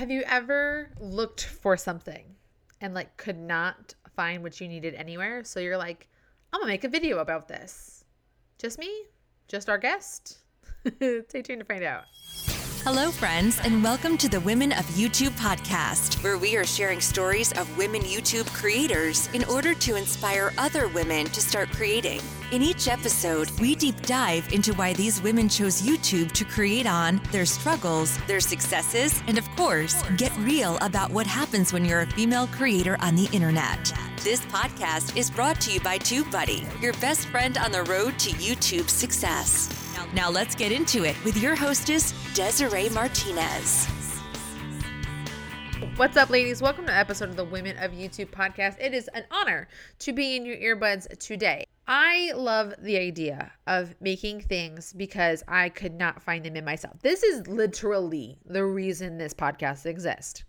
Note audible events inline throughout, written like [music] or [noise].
Have you ever looked for something and like could not find what you needed anywhere? So you're like, I'm gonna make a video about this. Just me? Just our guest? [laughs] Stay tuned to find out. Hello, friends, and welcome to the Women of YouTube podcast, where we are sharing stories of women YouTube creators in order to inspire other women to start creating. In each episode, we deep dive into why these women chose YouTube to create on, their struggles, their successes, and of course, get real about what happens when you're a female creator on the internet. This podcast is brought to you by TubeBuddy, your best friend on the road to YouTube success. Now let's get into it with your hostess, Desiree Martinez. What's up, ladies? Welcome to episode of the Women of YouTube podcast. It is an honor to be in your earbuds today. I love the idea of making things because I could not find them in myself. This is literally the reason this podcast exists.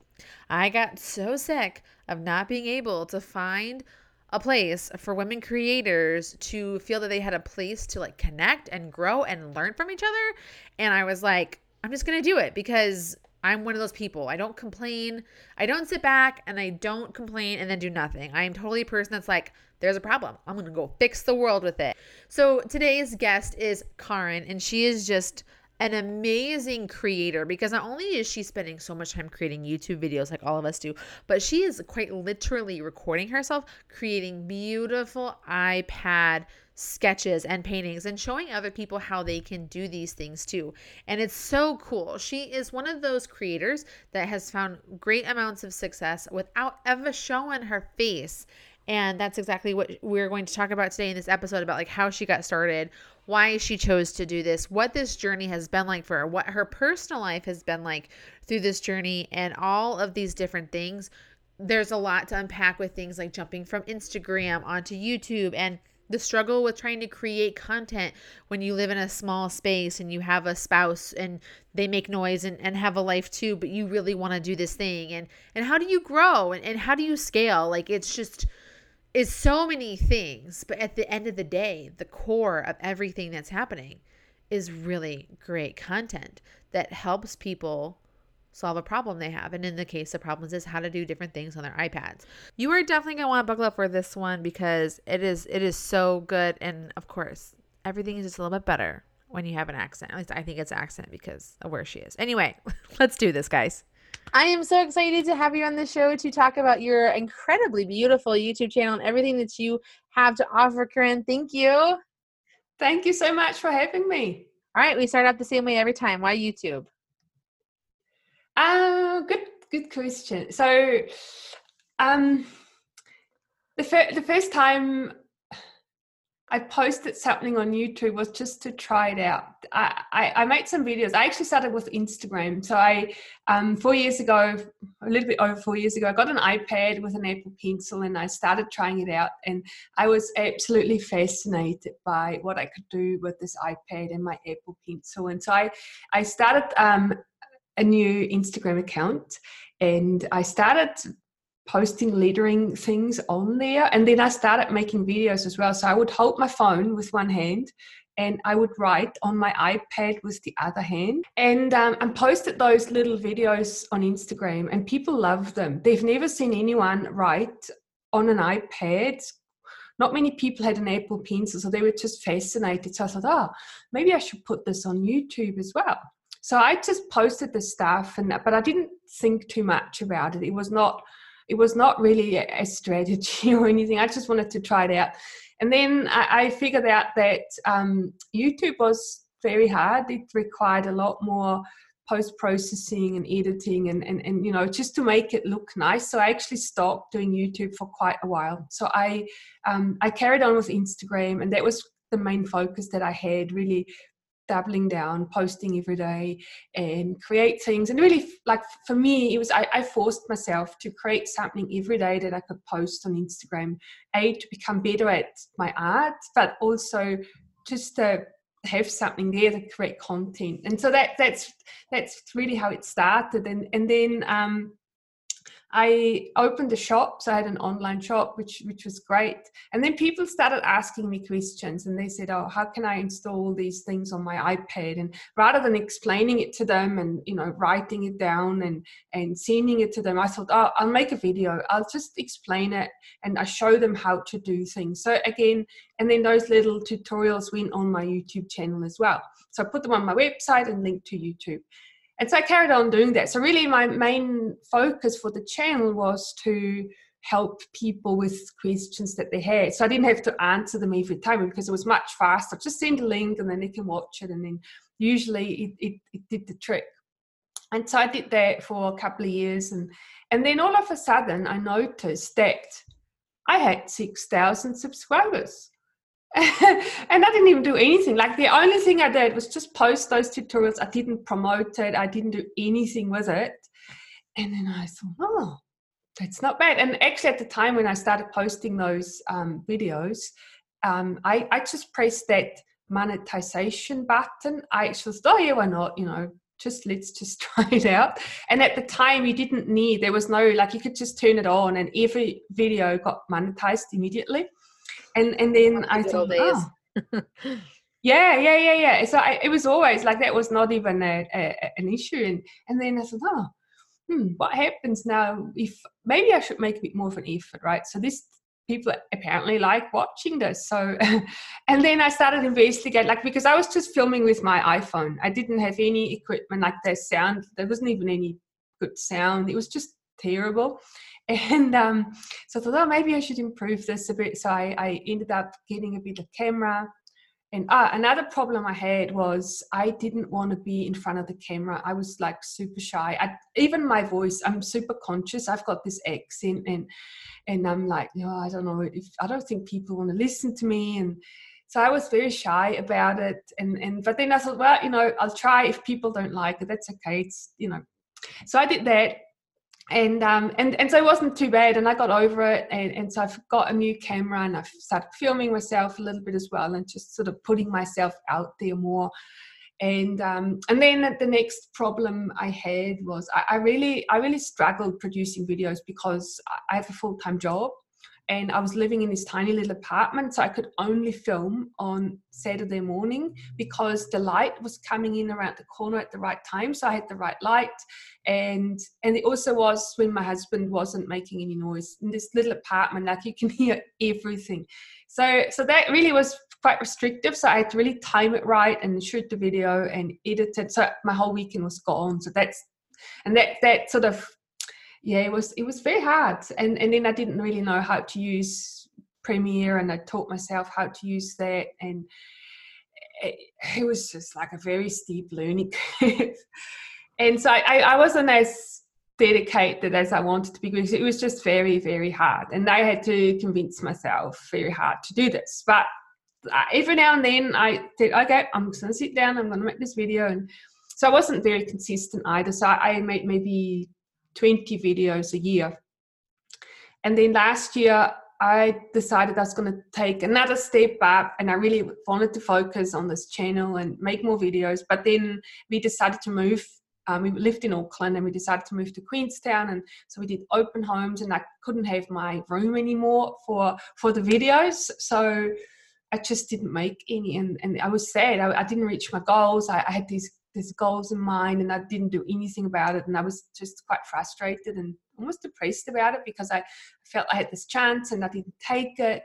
I got so sick of not being able to find a place for women creators to feel that they had a place to like connect and grow and learn from each other. And I was like, I'm just going to do it because I'm one of those people. I don't complain. I don't sit back and I don't complain and then do nothing. I am totally a person that's like, there's a problem. I'm going to go fix the world with it. So today's guest is Karin, and she is just an amazing creator because not only is she spending so much time creating YouTube videos like all of us do, but she is quite literally recording herself creating beautiful iPad sketches and paintings and showing other people how they can do these things too. And it's so cool. She is one of those creators that has found great amounts of success without ever showing her face. And that's exactly what we're going to talk about today in this episode about like how she got started, why she chose to do this, what this journey has been like for her, what her personal life has been like through this journey, and all of these different things. There's a lot to unpack with things like jumping from Instagram onto YouTube and the struggle with trying to create content when you live in a small space and you have a spouse and they make noise and, and have a life too, but you really want to do this thing and and how do you grow and, and how do you scale? Like it's just it's so many things, but at the end of the day, the core of everything that's happening is really great content that helps people solve a problem they have. And in the case of problems is how to do different things on their iPads. You are definitely going to want to buckle up for this one because it is it is so good and of course, everything is just a little bit better when you have an accent. At least I think it's accent because of where she is. Anyway, [laughs] let's do this, guys. I am so excited to have you on the show to talk about your incredibly beautiful YouTube channel and everything that you have to offer, Karin. Thank you. Thank you so much for having me. All right, we start out the same way every time. Why YouTube? Uh, good, good question. So, um, the fir- the first time I posted something on YouTube was just to try it out. I, I, I, made some videos. I actually started with Instagram. So I, um, four years ago, a little bit over four years ago, I got an iPad with an Apple Pencil and I started trying it out. And I was absolutely fascinated by what I could do with this iPad and my Apple Pencil. And so I, I started um, a new Instagram account and I started posting lettering things on there. And then I started making videos as well. So I would hold my phone with one hand and I would write on my iPad with the other hand. And um, I posted those little videos on Instagram, and people love them. They've never seen anyone write on an iPad. Not many people had an Apple Pencil, so they were just fascinated. So I thought, oh, maybe I should put this on YouTube as well. So I just posted the stuff, and but I didn't think too much about it. It was not it was not really a, strategy [laughs] or anything. I just wanted to try it out. And then I, I figured out that um, YouTube was very hard. It required a lot more post processing and editing and, and, and you know just to make it look nice so i actually stopped doing youtube for quite a while so i um, i carried on with instagram and that was the main focus that i had really dabbling down, posting every day and create things. And really, like for me, it was I, I, forced myself to create something every day that I could post on Instagram, A, to become better at my art, but also just to have something there to create content. And so that that's that's really how it started. And and then um I opened a shop, so I had an online shop, which which was great. And then people started asking me questions, and they said, "Oh, how can I install these things on my iPad?" And rather than explaining it to them and you know writing it down and and sending it to them, I thought, "Oh, I'll make a video. I'll just explain it and I show them how to do things." So again, and then those little tutorials went on my YouTube channel as well. So I put them on my website and linked to YouTube and so I carried on doing that. So really, my main focus for the channel was to help people with questions that they had. So I didn't have to answer them every time because it was much faster. Just send a link and then they can watch it, and then usually it, it, it did the trick. And so I did that for a couple of years, and and then all of a sudden I noticed that I had six thousand subscribers. [laughs] and I didn't even do anything. Like the only thing I did was just post those tutorials. I didn't promote it. I didn't do anything with it. And then I thought, oh, that's not bad. And actually, at the time when I started posting those um, videos, um, I, I just pressed that monetization button. I just thought, oh yeah, why not? You know, just let's just [laughs] try it out. And at the time, you didn't need. There was no like you could just turn it on, and every video got monetized immediately and and then I thought, oh. yeah, yeah, yeah, yeah. So I, it was always like that was not even a, a, an issue, and and then I thought, oh, hmm, what happens now if maybe I should make a bit more of an effort, right? So this people apparently like watching this so [laughs] and then i started investigating like because i was just filming with my iphone i didn't have any equipment like the sound there wasn't even any good sound it was just terrible [laughs] and um, so I thought, oh, maybe I should improve this a bit. So I, I ended up getting a bit of camera. And uh, another problem I had was I didn't want to be in front of the camera. I was like super shy. I, even my voice, I'm super conscious. I've got this accent, and and I'm like, no, I don't know if I don't think people want to listen to me. And so I was very shy about it. And and but then I thought, well, you know, I'll try. If people don't like it, that's okay. It's you know. So I did that and um and and so it wasn't too bad and i got over it and, and so i've got a new camera and i've started filming myself a little bit as well and just sort of putting myself out there more. And um and then the next problem i had was i, I really i really struggled producing videos because i have a full-time job and I was living in this tiny little apartment, so I could only film on Saturday morning because the light was coming in around the corner at the right time, so I had the right light, and and it also was when my husband wasn't making any noise in this little apartment, like you can [laughs] hear everything. So so that really was quite restrictive. So I had to really time it right and shoot the video and edit it. So my whole weekend was gone. So that's and that that sort of yeah, it was it was very hard, and and then I didn't really know how to use Premiere, and I taught myself how to use that, and it, it was just like a very steep learning [laughs] curve. and so I, I wasn't as dedicated as I wanted to be because it was just very very hard, and I had to convince myself very hard to do this, but. Every now and then I said, okay, I'm just going to sit down, I'm going to make this video. And so I wasn't very consistent either. So I made maybe 20 videos a year. And then last year, I decided I was going to take another step up and I really wanted to focus on this channel and make more videos. But then we decided to move. Um, we lived in Auckland and we decided to move to Queenstown. And so we did open homes and I couldn't have my room anymore for, for the videos. So I just didn't make any. And, and I was sad. I, I didn't reach my goals. I, I had these these goals in mind and I didn't do anything about it. And I was just quite frustrated and almost depressed about it because I felt I had this chance and I didn't take it.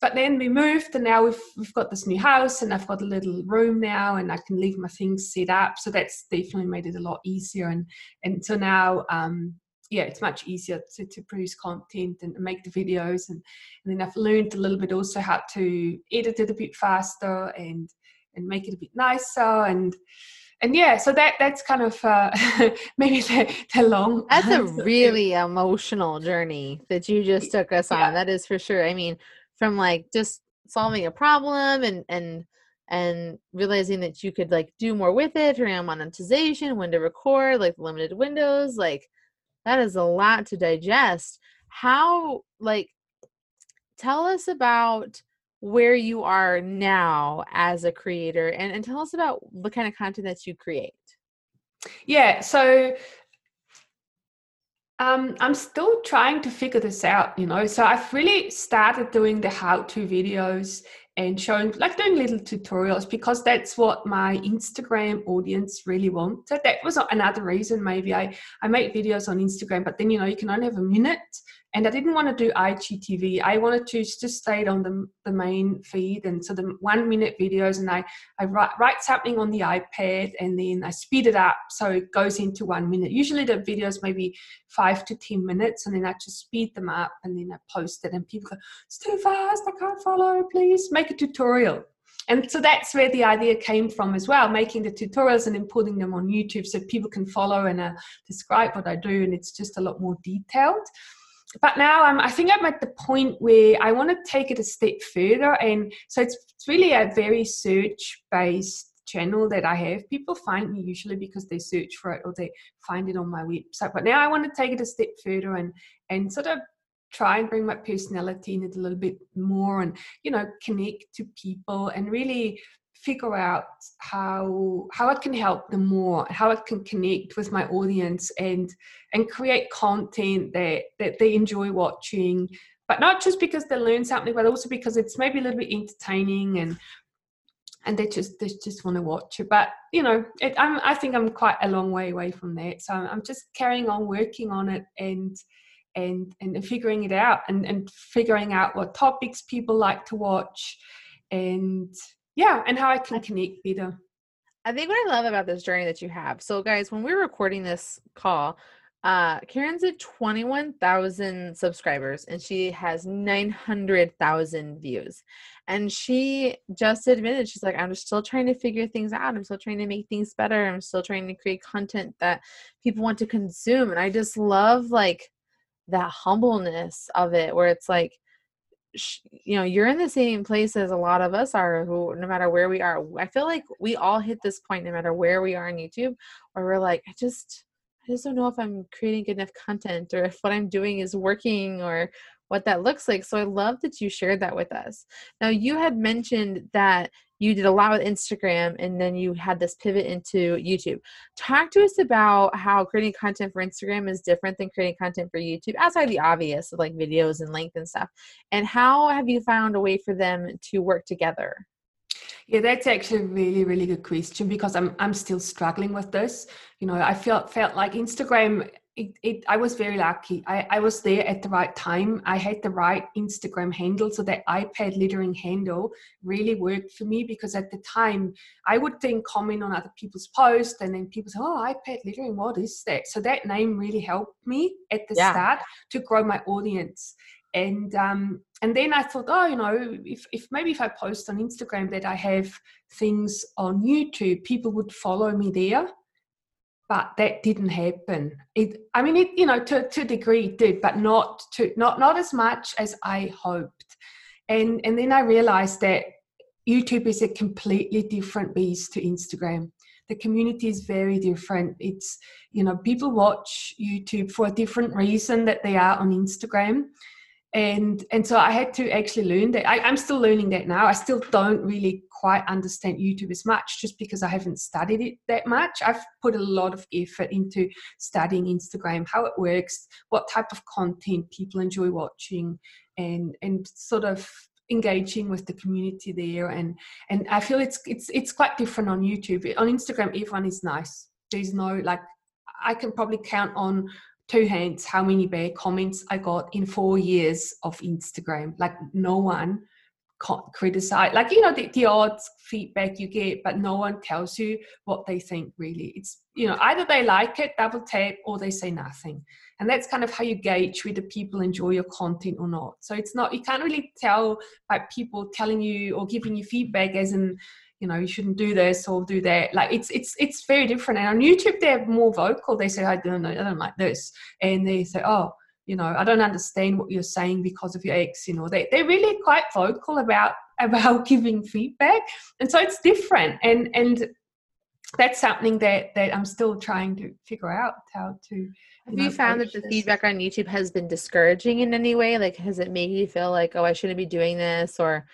But then we moved and now we've, we've got this new house and I've got a little room now and I can leave my things set up. So that's definitely made it a lot easier. And, and so now, um, yeah, it's much easier to, to produce content and make the videos. And, and then I've learned a little bit also how to edit it a bit faster and, and make it a bit nicer. And, and yeah so that that's kind of uh, [laughs] maybe the, the long that's a really emotional journey that you just took us on yeah. that is for sure. I mean from like just solving a problem and and and realizing that you could like do more with it around monetization when to record like limited windows like that is a lot to digest. How like tell us about where you are now as a creator and, and tell us about the kind of content that you create. Yeah, so Um, I'm still trying to figure this out, you know. So I've really started doing the how-to videos and showing, like doing little tutorials, because that's what my Instagram audience really wanted. That was another reason. Maybe I I make videos on Instagram, but then you know you can only have a minute and I didn't want to do IGTV. I wanted to just stay on the, the main feed and so the one minute videos and I, I write, write something on the iPad and then I speed it up so it goes into one minute. Usually the videos maybe five to 10 minutes and then I just speed them up and then I post it and people go, it's too fast, I can't follow, please make a tutorial. And so that's where the idea came from as well, making the tutorials and then putting them on YouTube so people can follow and uh, describe what I do and it's just a lot more detailed but now I'm, I think I'm at the point where I want to take it a step further. And so it's, it's really a very search based channel that I have. People find me usually because they search for it or they find it on my website. But now I want to take it a step further and, and sort of try and bring my personality in it a little bit more and, you know, connect to people and really figure out how how I can help them more, how I can connect with my audience and and create content that that they enjoy watching, but not just because they learn something, but also because it's maybe a little bit entertaining and and they just they just want to watch it. But you know, it, I'm I think I'm quite a long way away from that, so I'm just carrying on working on it and and and figuring it out and and figuring out what topics people like to watch and yeah and how i can connect better i think what i love about this journey that you have so guys when we are recording this call uh karen's at 21000 subscribers and she has 900000 views and she just admitted she's like i'm still trying to figure things out i'm still trying to make things better i'm still trying to create content that people want to consume and i just love like that humbleness of it where it's like you know you're in the same place as a lot of us are who no matter where we are i feel like we all hit this point no matter where we are on youtube where we're like i just i just don't know if i'm creating good enough content or if what i'm doing is working or what that looks like. So i love that you shared that with us. Now you had mentioned that you did a lot with Instagram and then you had this pivot into YouTube. Talk to us about how creating content for Instagram is different than creating content for YouTube, outside the obvious of like videos and length and stuff. And how have you found a way for them to work together? Yeah, that's actually a really, really good question because I'm I'm still struggling with this. You know, I felt felt like Instagram it, it, I was very lucky. I, I was there at the right time. I had the right Instagram handle. So that iPad lettering handle really worked for me because at the time I would then comment on other people's posts and then people say, Oh, iPad lettering, what is that? So that name really helped me at the yeah. start to grow my audience. And um, and then I thought, oh, you know, if, if maybe if I post on Instagram that I have things on YouTube, people would follow me there but that didn't happen. It, I mean, it, you know, to, to a degree it did, but not to, not, not as much as I hoped. And, and then I realized that YouTube is a completely different beast to Instagram. The community is very different. It's, you know, people watch YouTube for a different reason that they are on Instagram and and so i had to actually learn that. I, i'm still learning that now. I still don't really quite understand youtube as much just because i haven't studied it that much. I've put a lot of effort into studying instagram how it works what type of content people enjoy watching and and sort of engaging with the community there. And and i feel it's it's it's quite different on youtube. On instagram everyone is nice. There's no like i can probably count on two hands how many bad comments I got in four years of Instagram. Like no one criticize like you know the, the odd feedback you get but no one tells you what they think really. It's you know either they like it double tap or they say nothing. And that's kind of how you gauge whether people enjoy your content or not. So it's not you can't really tell by people telling you or giving you feedback as in you know you shouldn't do this or do that. Like it's it's it's very different. And on youtube they're more vocal. They say i don't know i don't like this. And they say oh you know i don't understand what you're saying because of your ex you know. They, they're really quite vocal about [laughs] about giving feedback. And so it's different. And and that's something that that i'm still trying to figure out how to have you, know, found that the this. feedback on youtube has been discouraging in any way? Like has it made you feel like oh i shouldn't be doing this or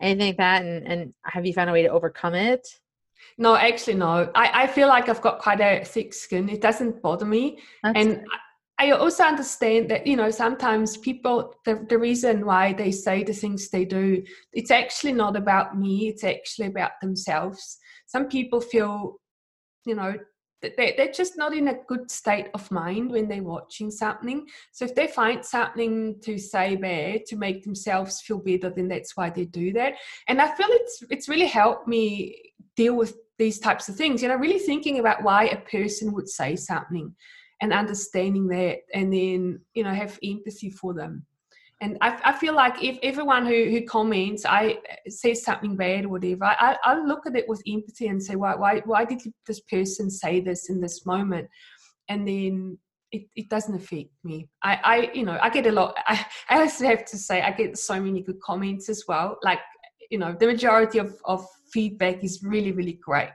anything like that and, and have you found a way to overcome it? No actually no. I, I feel like i've got quite a thick skin. It doesn't bother me. That's and I also understand that you know sometimes people the, the reason why they say the things they do it's actually not about me it's actually about themselves. Some people feel you know they, they're just not in a good state of mind when they're watching something. So if they find something to say there to make themselves feel better then that's why they do that. And i feel it's it's really helped me deal with these types of things. You know really thinking about why a person would say something and understanding that and then you know have empathy for them and I, I feel like if everyone who, who comments I uh, says something bad or whatever I, I look at it with empathy and say why, why why did this person say this in this moment? And then it, it doesn't affect me. I, I you know I get a lot I, [laughs] I also have to say I get so many good comments as well. Like you know the majority of, of feedback is really really great.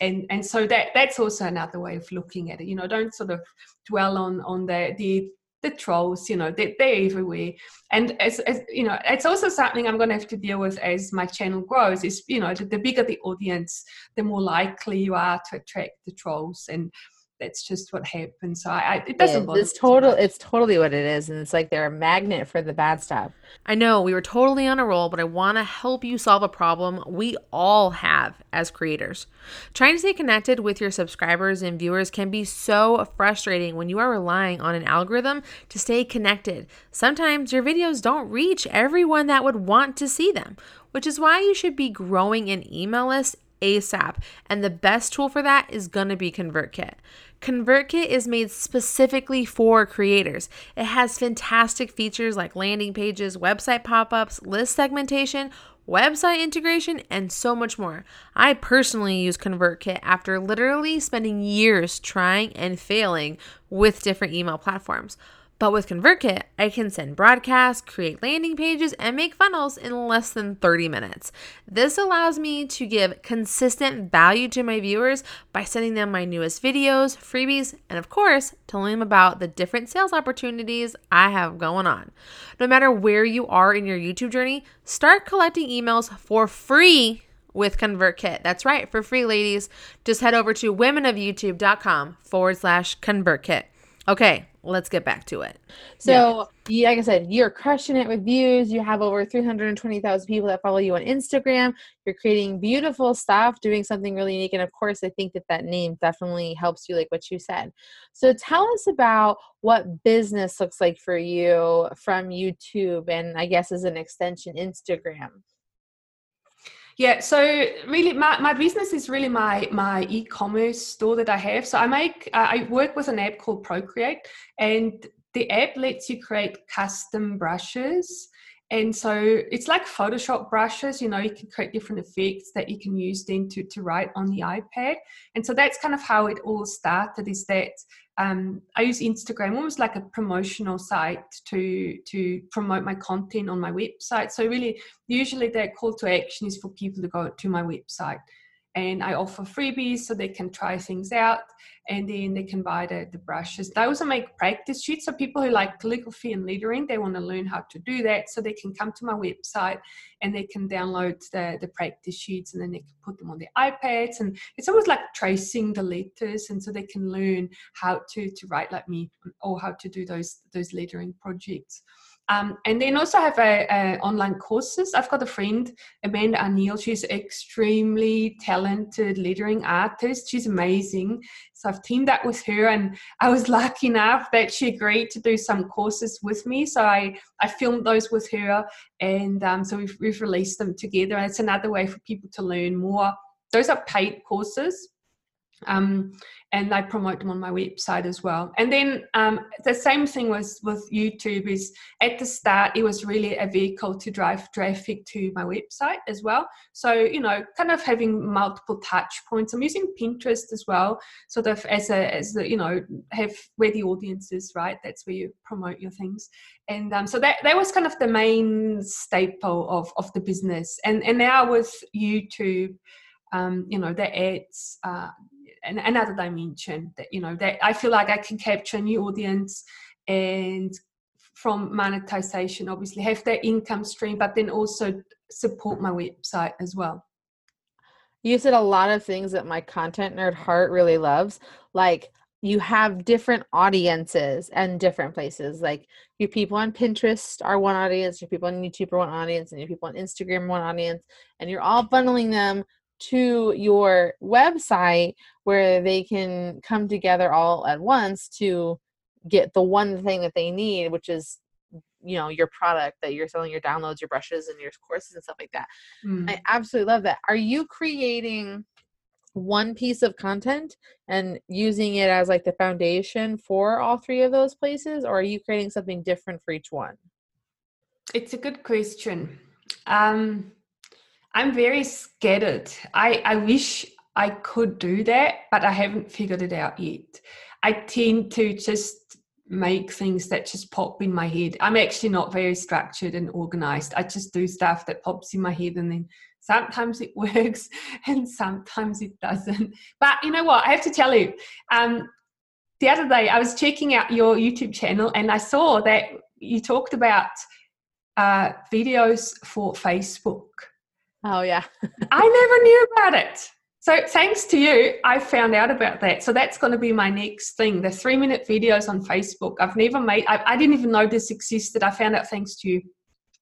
And and so that that's also another way of looking at it. You know don't sort of dwell on on the the the trolls you know they, they're everywhere. And as, as you know it's also something i'm going to have to deal with as my channel grows is you know the, the bigger the audience the more likely you are to attract the trolls. And that's just what happens. So I, I it doesn't. Yeah, it's total. It's totally what it is, and it's like they're a magnet for the bad stuff. I know we were totally on a roll, but I want to help you solve a problem we all have as creators. Trying to stay connected with your subscribers and viewers can be so frustrating when you are relying on an algorithm to stay connected. Sometimes your videos don't reach everyone that would want to see them, which is why you should be growing an email list ASAP. And the best tool for that is going to be ConvertKit. ConvertKit is made specifically for creators. It has fantastic features like landing pages, website pop ups, list segmentation, website integration, and so much more. I personally use ConvertKit after literally spending years trying and failing with different email platforms. But with ConvertKit, I can send broadcasts, create landing pages, and make funnels in less than 30 minutes. This allows me to give consistent value to my viewers by sending them my newest videos, freebies, and of course, telling them about the different sales opportunities I have going on. No matter where you are in your YouTube journey, start collecting emails for free with ConvertKit. That's right, for free, ladies. Just head over to womenofyoutube.com forward slash ConvertKit. Okay, let's get back to it. So, yeah. like I said, you're crushing it with views. You have over 320,000 people that follow you on Instagram. You're creating beautiful stuff, doing something really unique. And of course, I think that that name definitely helps you, like what you said. So, tell us about what business looks like for you from YouTube and I guess as an extension, Instagram. Yeah, so really, my, my business is really my my e-commerce store that I have. So I make uh, I work with an app called Procreate, and the app lets you create custom brushes. And so it's like Photoshop brushes, you know, you can create different effects that you can use then to, to write on the iPad. And so that's kind of how it all started is that um, I use Instagram almost like a promotional site to to promote my content on my website. So really, usually the call to action is for people to go to my website and I offer freebies so they can try things out and then they can buy the, the brushes. I also make practice sheets. So people who like calligraphy and lettering, they want to learn how to do that. So they can come to my website and they can download the, the practice sheets and then they can put them on their iPads. And it's almost like tracing the letters. And so they can learn how to, to write like me or how to do those, those lettering projects. Um, and then also have a, a, online courses. I've got a friend, Amanda Arneill. She's extremely talented lettering artist. She's amazing. So I've teamed up with her, and I was [laughs] lucky enough that she agreed to do some courses with me. So I I filmed those with her, and um, so we've we've released them together. And it's another way for people to learn more. Those are paid courses um, and I promote them on my website as well. And then um, the same thing was with YouTube is at the start it was really a vehicle to drive traffic to my website as well. So you know, kind of having multiple touch points. I'm using Pinterest as well, sort of as a as the you know have where the audience is, right? That's where you promote your things. And um, so that that was kind of the main staple of of the business. And and now with YouTube. Um, you know the ads uh, an, another dimension that you know that I feel like I can capture a new audience and from monetization obviously have that income stream but then also support my website as well you said a lot of things that my content nerd heart really loves like you have different audiences and different places. Like your people on Pinterest are one audience, your people on YouTube are one audience, and your people on Instagram one audience, and you're all funneling them to your website where they can come together all at once to get the one thing that they need, which is you know your product that you're selling your downloads your brushes and your courses and stuff like that. Mm. i absolutely love that. Are you creating one piece of content and using it as like the foundation for all three of those places or are you creating something different for each one? It's a good question. Um i'm very scattered i i wish i could do that but i haven't figured it out yet i tend to just make things that just pop in my head i'm actually not very structured and organized i just do stuff that pops in my head and then Sometimes it [laughs] works and sometimes it doesn't. But you know what? I have to tell you, um, the other day I was checking out your YouTube channel and I saw that you talked about uh, videos for Facebook. Oh, yeah. I never knew about it. So, thanks to you, I found out about that. So, that's going to be my next thing the three minute videos on Facebook. I've never made, I, I didn't even know this existed. I found out thanks to you.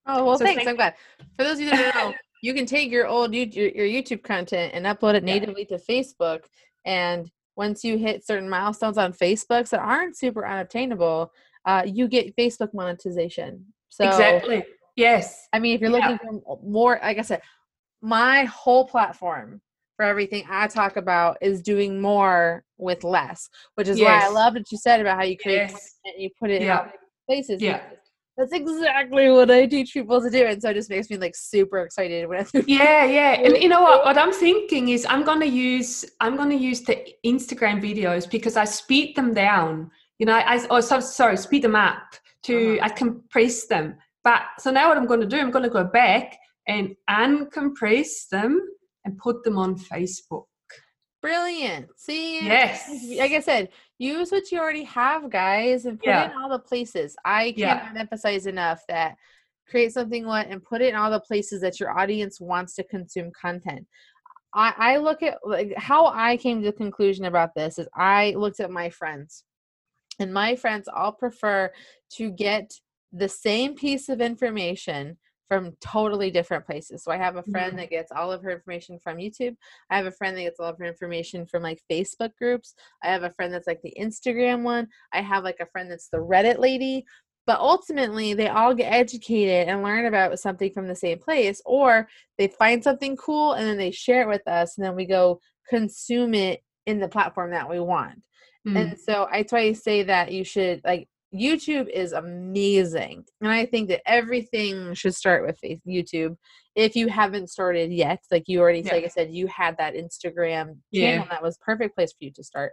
Oh, well, so thanks. Thank- I'm glad. For those of you that don't know, you can take your old your, your YouTube content and upload it natively yeah. to Facebook. And once you hit certain milestones on Facebook that aren't super unobtainable, uh, you get Facebook monetization. So exactly. Yes. I mean, if you're looking yeah. for more, like I said, my whole platform for everything I talk about is doing more with less, which is yes. why I love what you said about how you create yes. and you put it yeah. in places. Yeah. That's exactly what I teach people to do, and so it just makes me like super excited when I. Yeah, [laughs] yeah, and you know what? What I'm thinking is I'm gonna use I'm gonna use the Instagram videos because I speed them down. You know, I oh so, sorry, speed them up to uh-huh. I compress them. But so now what I'm going to do, I'm going to go back and uncompress them and put them on Facebook. Brilliant. See, yes. Like I said, use what you already have, guys, and put yeah. it in all the places. I cannot yeah. emphasize enough that create something what and put it in all the places that your audience wants to consume content. I, I look at like how I came to the conclusion about this is I looked at my friends, and my friends all prefer to get the same piece of information from totally different places. So I have a friend mm-hmm. that gets all of her information from YouTube. I have a friend that gets all of her information from like Facebook groups. I have a friend that's like the Instagram one. I have like a friend that's the Reddit lady. But ultimately, they all get educated and learn about something from the same place, or they find something cool and then they share it with us, and then we go consume it in the platform that we want. Mm. And so I try to say that you should like YouTube is amazing. And I think that everything should start with YouTube. If you haven't started yet, like you already, yeah. like I said, you had that Instagram yeah. channel that was perfect place for you to start.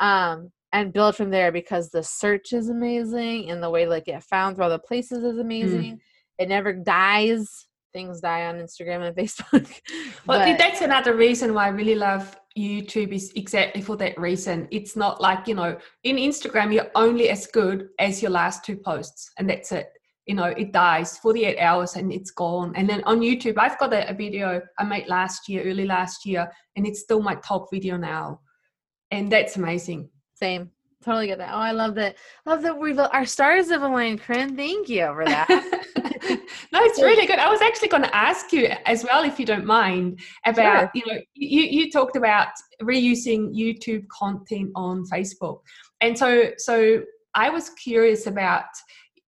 Um, and build from there because the search is amazing and the way like get found through all the places is mm. amazing. Mm. It never dies. Things die on Instagram and [laughs] Facebook. well, but, that's another reason why I really love YouTube is exactly for that reason. It's not like, you know, in Instagram, you're only as good as your last two posts, and that's it. You know, it dies 48 hours and it's gone. And then on YouTube, I've got a, a video I made last year, early last year, and it's still my top video now. And that's amazing. Same. Totally get that. Oh, I love that. Love that we've our stars have aligned, Corinne. Thank you for that. [laughs] [laughs] no, it's really good. I was actually going to ask you as well, if you don't mind, about sure. you know you you talked about reusing YouTube content on Facebook, and so so I was curious about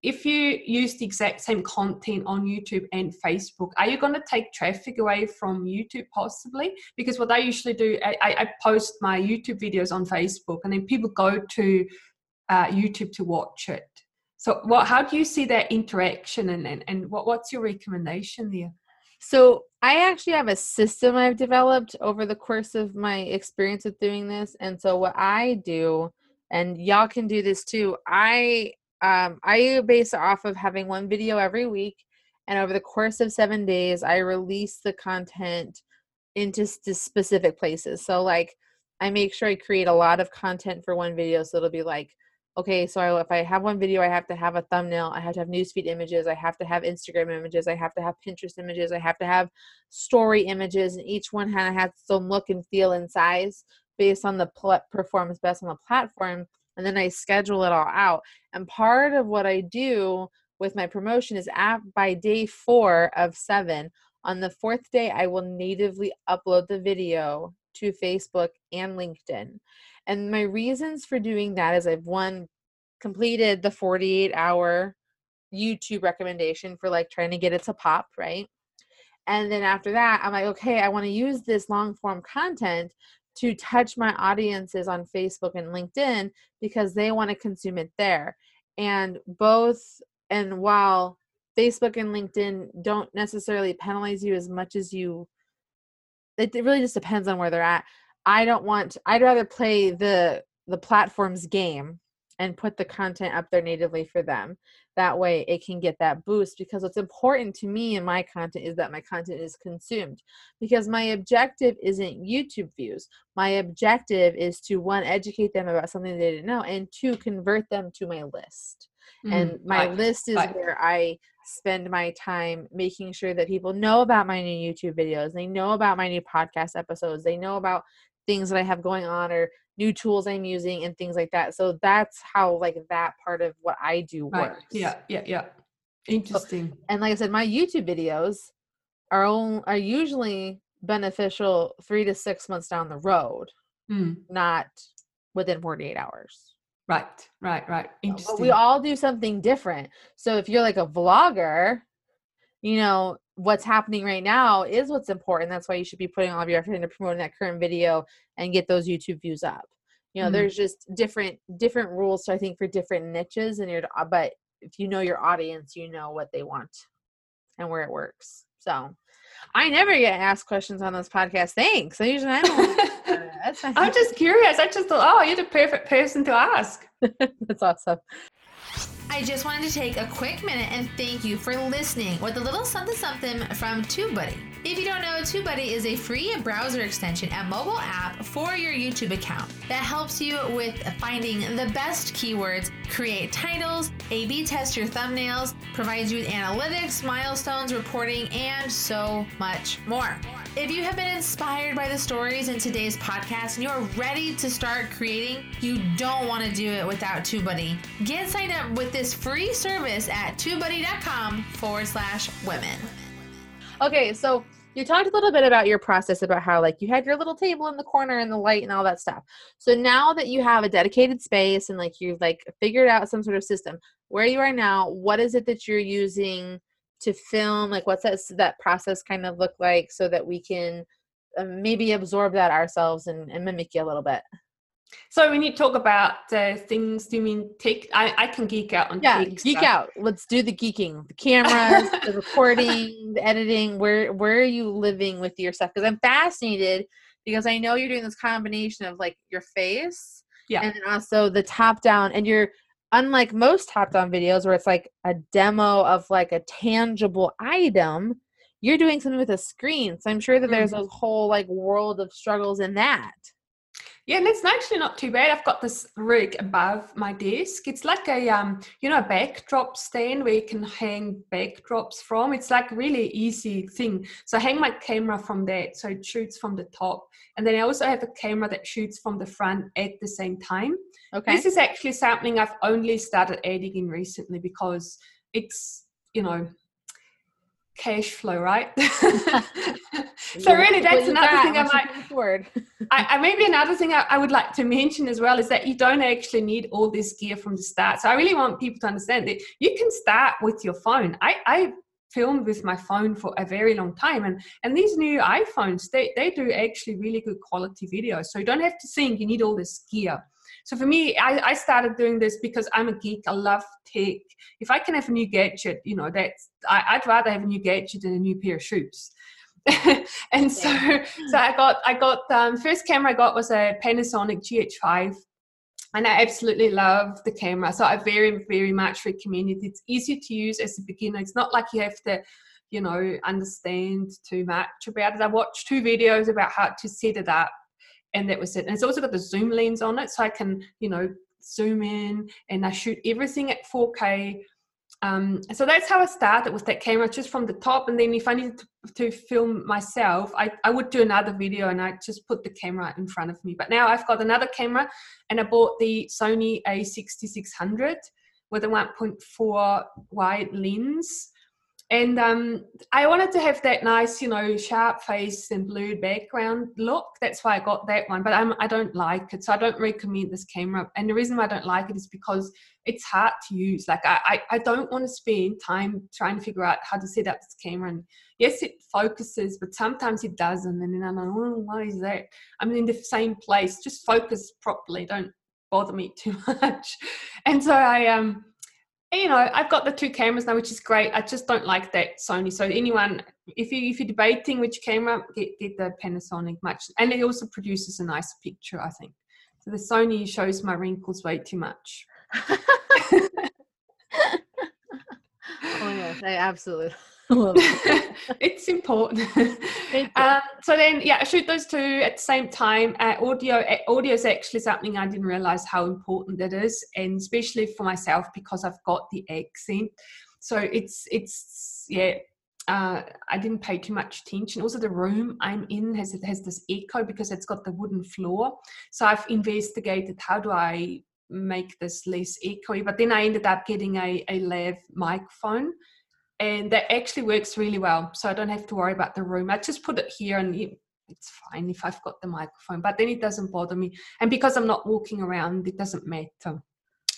if you use the exact same content on YouTube and Facebook, are you going to take traffic away from YouTube possibly? Because what I usually do, I, I post my YouTube videos on Facebook and then people go to uh, YouTube to watch it. So, what, how do you see that interaction and, and, and what, what's your recommendation there? So, I actually have a system I've developed over the course of my experience with doing this. And so, what I do, and y'all can do this too, I um, I base it off of having one video every week, and over the course of seven days, I release the content into specific places. So, like, I make sure I create a lot of content for one video. So it'll be like, okay, so I, if I have one video, I have to have a thumbnail, I have to have newsfeed images, I have to have Instagram images, I have to have Pinterest images, I have to have story images, and each one kind of has its own look and feel and size. based on the pl- performs best on the platform and then I schedule it all out. And part of what I do with my promotion is at by day 4 of 7 on the fourth day I will natively upload the video to Facebook and LinkedIn. And my reasons for doing that is I've one completed the 48 hour YouTube recommendation for like trying to get it to pop, right? And then after that, I'm like, okay, I want to use this long form content to touch my audiences on Facebook and LinkedIn because they want to consume it there. And both, and while Facebook and LinkedIn don't necessarily penalize you as much as you, it, really just depends on where they're at. I don't want, I'd rather play the, the platform's game and put the content up there natively for them. That way it can get that boost because what's important to me in my content is that my content is consumed. Because my objective isn't youtube views. My objective is to one educate them about something they didn't know and two convert them to my list. Mm, and my right, list is right. where i spend my time making sure that people know about my new youtube videos. They know about my new podcast episodes. They know about things that i have going on or new tools I'm using and things like that. So that's how like that part of what I do right. works. Yeah, yeah, yeah. Interesting. So, and like I said, my YouTube videos are only, are usually beneficial three to six months down the road, mm. not within 48 hours. Right, right, right. Interesting. But we all do something different. So if you're like a vlogger, you know, what's happening right now is what's important. That's why you should be putting all of your effort into promoting that current video and get those YouTube views up. You know, mm-hmm. there's just different different rules. So I think for different niches and your uh, but if you know your audience, you know what they want and where it works. So I never get asked questions on this podcast. Thanks. I usually. [laughs] I'm just curious. I just thought, oh, you're the perfect person to ask. [laughs] That's awesome. I just wanted to take a quick minute and thank you for listening with a little something something from TubeBuddy. If you don't know, TubeBuddy is a free browser extension and mobile app for your YouTube account that helps you with finding the best keywords, create titles, A/B test your thumbnails, provides you with analytics, milestones, reporting, and so much more. If you have been inspired by the stories in today's podcast and you are ready to start creating, you don't want to do it without TubeBuddy. Get signed up with this free service at tubebuddy.com forward slash women. Okay, so you talked a little bit about your process about how like you had your little table in the corner and the light and all that stuff so now that you have a dedicated space and like you've like figured out some sort of system where you are now what is it that you're using to film like what's that that process kind of look like so that we can uh, maybe absorb that ourselves and, and mimic you a little bit so when you talk about uh, things, do you mean take? I, I can geek out on yeah, geek stuff. out. Let's do the geeking, the [laughs] cameras, the recording, the editing. Where where are you living with your stuff? Because I'm fascinated because I know you're doing this combination of like your face, yeah, and then also the top down, and you're unlike most top down videos where it's like a demo of like a tangible item you're doing something with a screen so i'm sure that there's mm-hmm. a whole like world of struggles in that yeah and it's actually not too bad. I've got this rig above my desk. It's like a um you know a backdrop stand where you can hang backdrops from. It's like really easy thing. So i hang my camera from that so it shoots from the top. And then i also have a camera that shoots from the front at the same time. Okay. This is actually something I've only started adding in recently because it's, you know, cash flow, right? [laughs] [laughs] so really that's another thing I might [laughs] I, I, maybe another thing I, I, would like to mention as well is that you don't actually need all this gear from the start. So I really want people to understand that you can start with your phone. I, I filmed with my phone for a very long time and and these new iPhones they, they do actually really good quality videos. So you don't have to think you need all this gear. So for me, I, I started doing this because I'm a geek. I love tech. If I can have a new gadget, you know, that's I, would rather have a new gadget than a new pair of shoes. [laughs] and so, so I got I got um, first camera I got was a Panasonic GH5 and I absolutely love the camera. So I very, very much recommend it. It's easy to use as a beginner. It's not like you have to, you know, understand too much about it. I watched two videos about how to set it up and that was it. And it's also got the zoom lens on it, so I can, you know, zoom in and I shoot everything at 4K. um, so that's how I started with that camera, just from the top. And then if I needed to, to film myself, I, I would do another video and I just put the camera in front of me. But now I've got another camera and I bought the Sony A6600 with a 1.4 wide lens and um, I wanted to have that nice, you know, sharp face and blue background look. That's why I got that one. But I'm, I don't like it, so I don't recommend this camera. And the reason why I don't like it is because it's hard to use. Like I, I, I don't want to spend time trying to figure out how to set up this camera. And yes, it focuses, but sometimes it doesn't. And then I'm like, oh, why is that? I'm in the same place. Just focus properly. Don't bother me too [laughs] much. And so I um you know, I've got the two cameras now, which is great. I just don't like that Sony. So anyone, if you if you're debating which camera, get get the Panasonic much, and it also produces a nice picture. I think. So the Sony shows my wrinkles way too much. [laughs] oh yes, I absolutely [laughs] [laughs] it's important. [laughs] um, so then, yeah, I shoot those two at the same time. Uh, audio, uh, audio is actually something I didn't realize how important that is, and especially for myself because I've got the accent. So it's it's yeah. Uh, I didn't pay too much attention. Also, the room I'm in has it has this echo because it's got the wooden floor. So I've investigated how do I make this less echoey. But then I ended up getting a, a lav microphone and that actually works really well. So I don't have to worry about the room. I just put it here and it's fine if I've got the microphone, but then it doesn't bother me. And because I'm not walking around, it doesn't matter.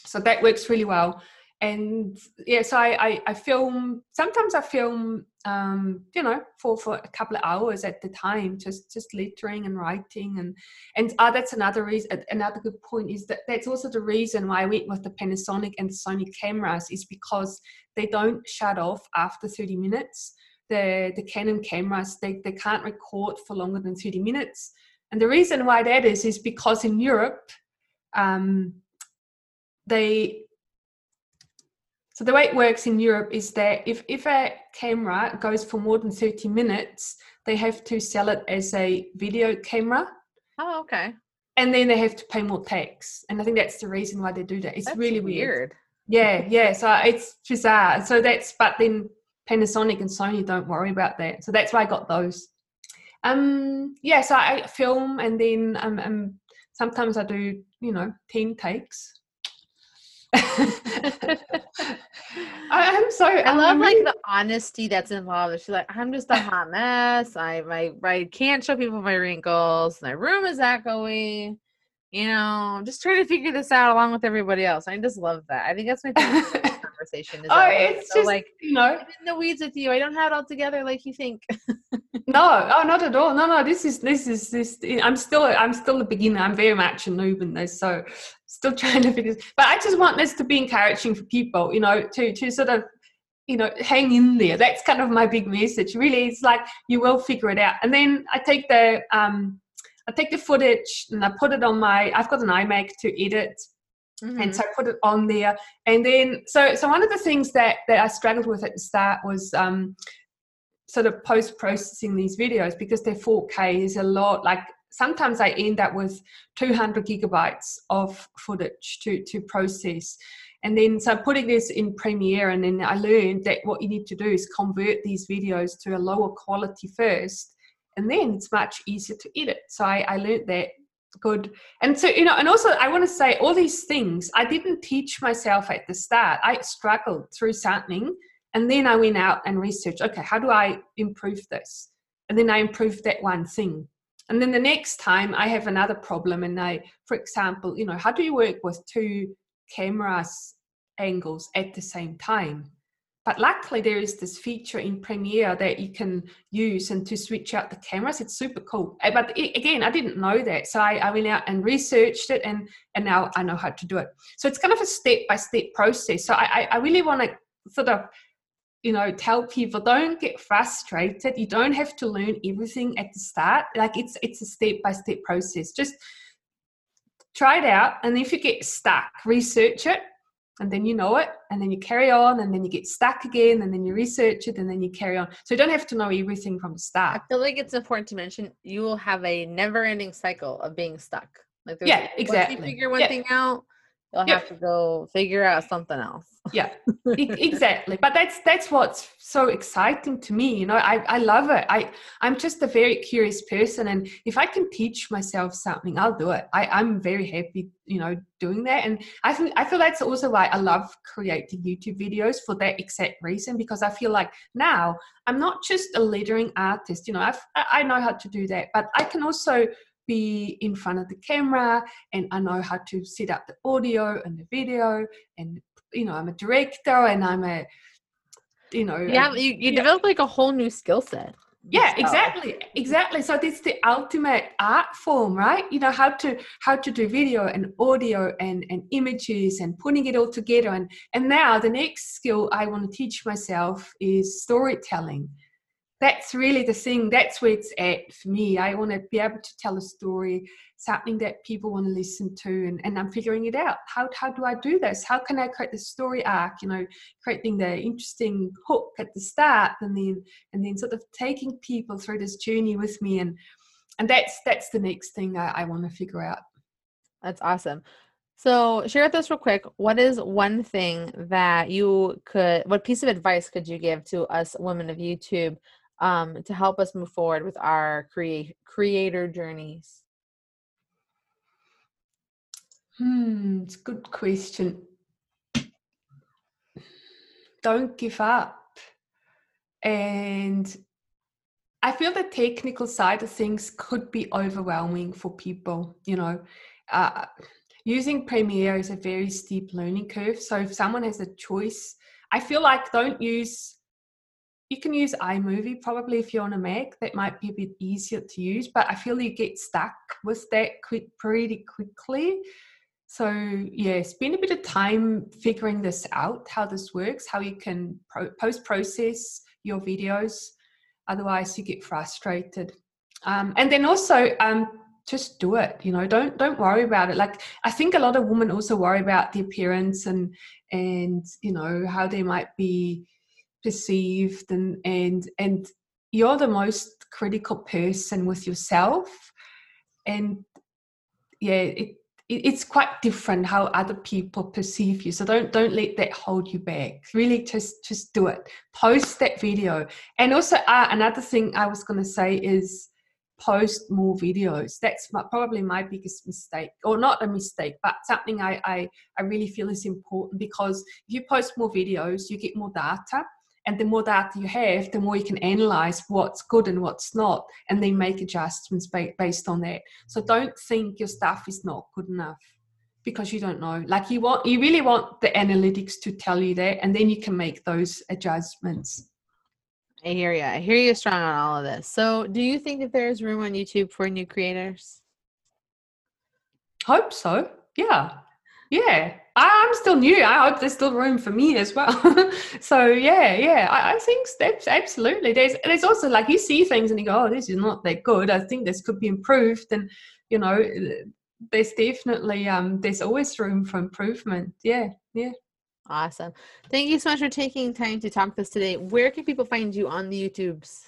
So that works really well and yeah so I, I, I film sometimes i film um you know for for a couple of hours at the time just just lettering and writing and and uh, that's another reason another good point is that that's also the reason why i went with the panasonic and sony cameras is because they don't shut off after 30 minutes. The the canon cameras they, they can't record for longer than 30 minutes. And the reason why that is is because in europe um they so the way it works in Europe is that if, if a camera goes for more than 30 minutes, they have to sell it as a video camera. Oh, okay. And then they have to pay more tax. And I think that's the reason why they do that. It's that's really weird. weird. Yeah, yeah. So it's bizarre. So that's but then Panasonic and Sony don't worry about that. So that's why I got those. Um yeah, so I film and then um, um sometimes I do, you know, 10 takes [laughs] [laughs] I'm sorry. I love like the honesty that's involved. She's like, I'm just a hot mess. I my I can't show people my wrinkles. My room is echoey. You know, I'm just trying to figure this out along with everybody else. I just love that. I think that's my [laughs] favorite conversation. Is oh, it's so just like you know, I'm in the weeds with you. I don't have it all together like you think. [laughs] no, oh, not at all. No, no. This is this is this. I'm still I'm still a beginner. I'm very much a noob in this. So still [laughs] trying to figure this. But I just want this to be encouraging for people, you know, to to sort of you know hang in there that's kind of my big message really it's like you will figure it out and then i take the um i take the footage and i put it on my i've got an imac to edit mm-hmm. and so i put it on there and then so so one of the things that that i struggled with at the start was um sort of post processing these videos because they're 4k is a lot like sometimes I end up with 200 gigabytes of footage to, to process. And then, so putting this in Premiere, and then I learned that what you need to do is convert these videos to a lower quality first, and then it's much easier to edit. So I, I learned that good. And so, you know, and also I want to say all these things I didn't teach myself at the start. I struggled through something, and then I went out and researched, okay, how do I improve this? And then I improved that one thing and then the next time i have another problem and i for example you know how do you work with two cameras angles at the same time but luckily there is this feature in premiere that you can use and to switch out the cameras. It's super cool. Eh, but again i didn't know that. So I, I went out and researched it and and now i know how to do it. So it's kind of a step by step process. So i i really want to sort of you know tell people don't get frustrated. You don't have to learn everything at the start. Like it's it's a step by step process. Just try it out and if you get stuck research it and then you know it and then you carry on and then you get stuck again and then you research it and then you carry on. So you don't have to know everything from the start. i feel like it's important to mention you will have a never ending cycle of being stuck. Like yeah exactly once you figure one yeah. thing out you'll Yeah. have to go figure out something else. yeah. [laughs] Exactly. But that's that's what's so exciting to me you know i i love it. I i'm just a very curious person and if i can teach myself something i'll do it. I i'm very happy you know doing that. And i think i feel that's also why i love creating youtube videos for that exact reason because i feel like now i'm not just a lettering artist you know I've, i I know how to do that but i can also be in front of the camera and I know how to set up the audio and the video and you know I'm a director and I'm a you know Yeah, a- you, you yeah. develop like a whole new skill set. yeah exactly exactly. So it's the ultimate art form right? You know how to how to do video and audio and and images and putting it all together. And and now the next skill i want to teach myself is storytelling that's really the thing that's where it's at for me i want to be able to tell a story something that people want to listen to and, and i'm figuring it out how, how do i do this how can i create the story arc you know creating the interesting hook at the start and then and then sort of taking people through this journey with me and and that's that's the next thing i, I want to figure out That's awesome. So share with us real quick. What is one thing that you could? What piece of advice could you give to us women of YouTube um, to help us move forward with our create creator journeys? Hmm, it's a good question. Don't give up. And I feel the technical side of things could be overwhelming for people, you know. Uh, using Premiere is a very steep learning curve. So if someone has a choice, I feel like don't use you can use iMovie probably if you're on a Mac. That might be a bit easier to use, but I feel you get stuck with that quick pretty quickly. So yeah, spend a bit of time figuring this out, how this works, how you can pro- post process your videos. Otherwise, you get frustrated. Um, and then also, um, just do it. You know, don't don't worry about it. Like I think a lot of women also worry about the appearance and and you know how they might be perceived and and and you're the most critical person with yourself. And yeah it it- it's quite different how other people perceive you. So don't don't let that hold you back. Really just just do it. Post that video. And also uh, another thing i was going to say is post more videos. That's my, probably my biggest mistake or not a mistake but something I, I i really feel is important because if you post more videos you get more data and the more data you have the more you can analyze what's good and what's not and then make adjustments ba- based on that so don't think your stuff is not good enough because you don't know like you want you really want the analytics to tell you that and then you can make those adjustments I hear you. I hear you strong on all of this. So, do you think that there's room on YouTube for new creators? hope so yeah yeah. I'm still new. I hope there's still room for me as well. [laughs] So yeah yeah. I, I think steps absolutely. There's there's also like you see things and you go oh this is not that good. I think this could be improved and you know there's definitely um there's always room for improvement. Yeah yeah. Awesome. Thank you so much for taking time to talk with us today. Where can people find you on the YouTubes?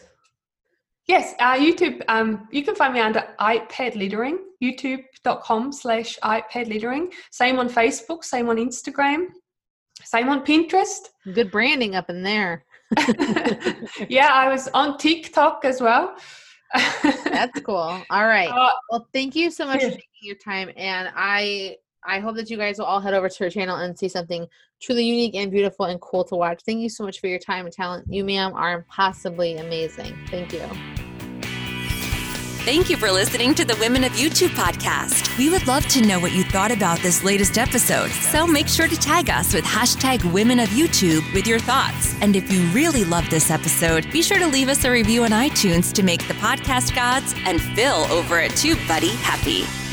Yes, uh, YouTube. Um, you can find me under iPad Lettering, youtube.com slash iPad Lettering. Same on Facebook, same on Instagram, same on Pinterest. Good branding up in there. [laughs] yeah, I was on TikTok as well. [laughs] That's cool. All right. Uh, Well, thank you so much for taking your time, and I I hope that you guys will all head over to her channel and see something truly unique and beautiful and cool to watch. Thank you so much for your time and talent. You, ma'am, are impossibly amazing. Thank you. Thank you for listening to the Women of YouTube podcast. We would love to know what you thought about this latest episode. So make sure to tag us with hashtag Women of YouTube with your thoughts. And if you really love this episode, be sure to leave us a review on iTunes to make the podcast gods and Phil over at TubeBuddy happy.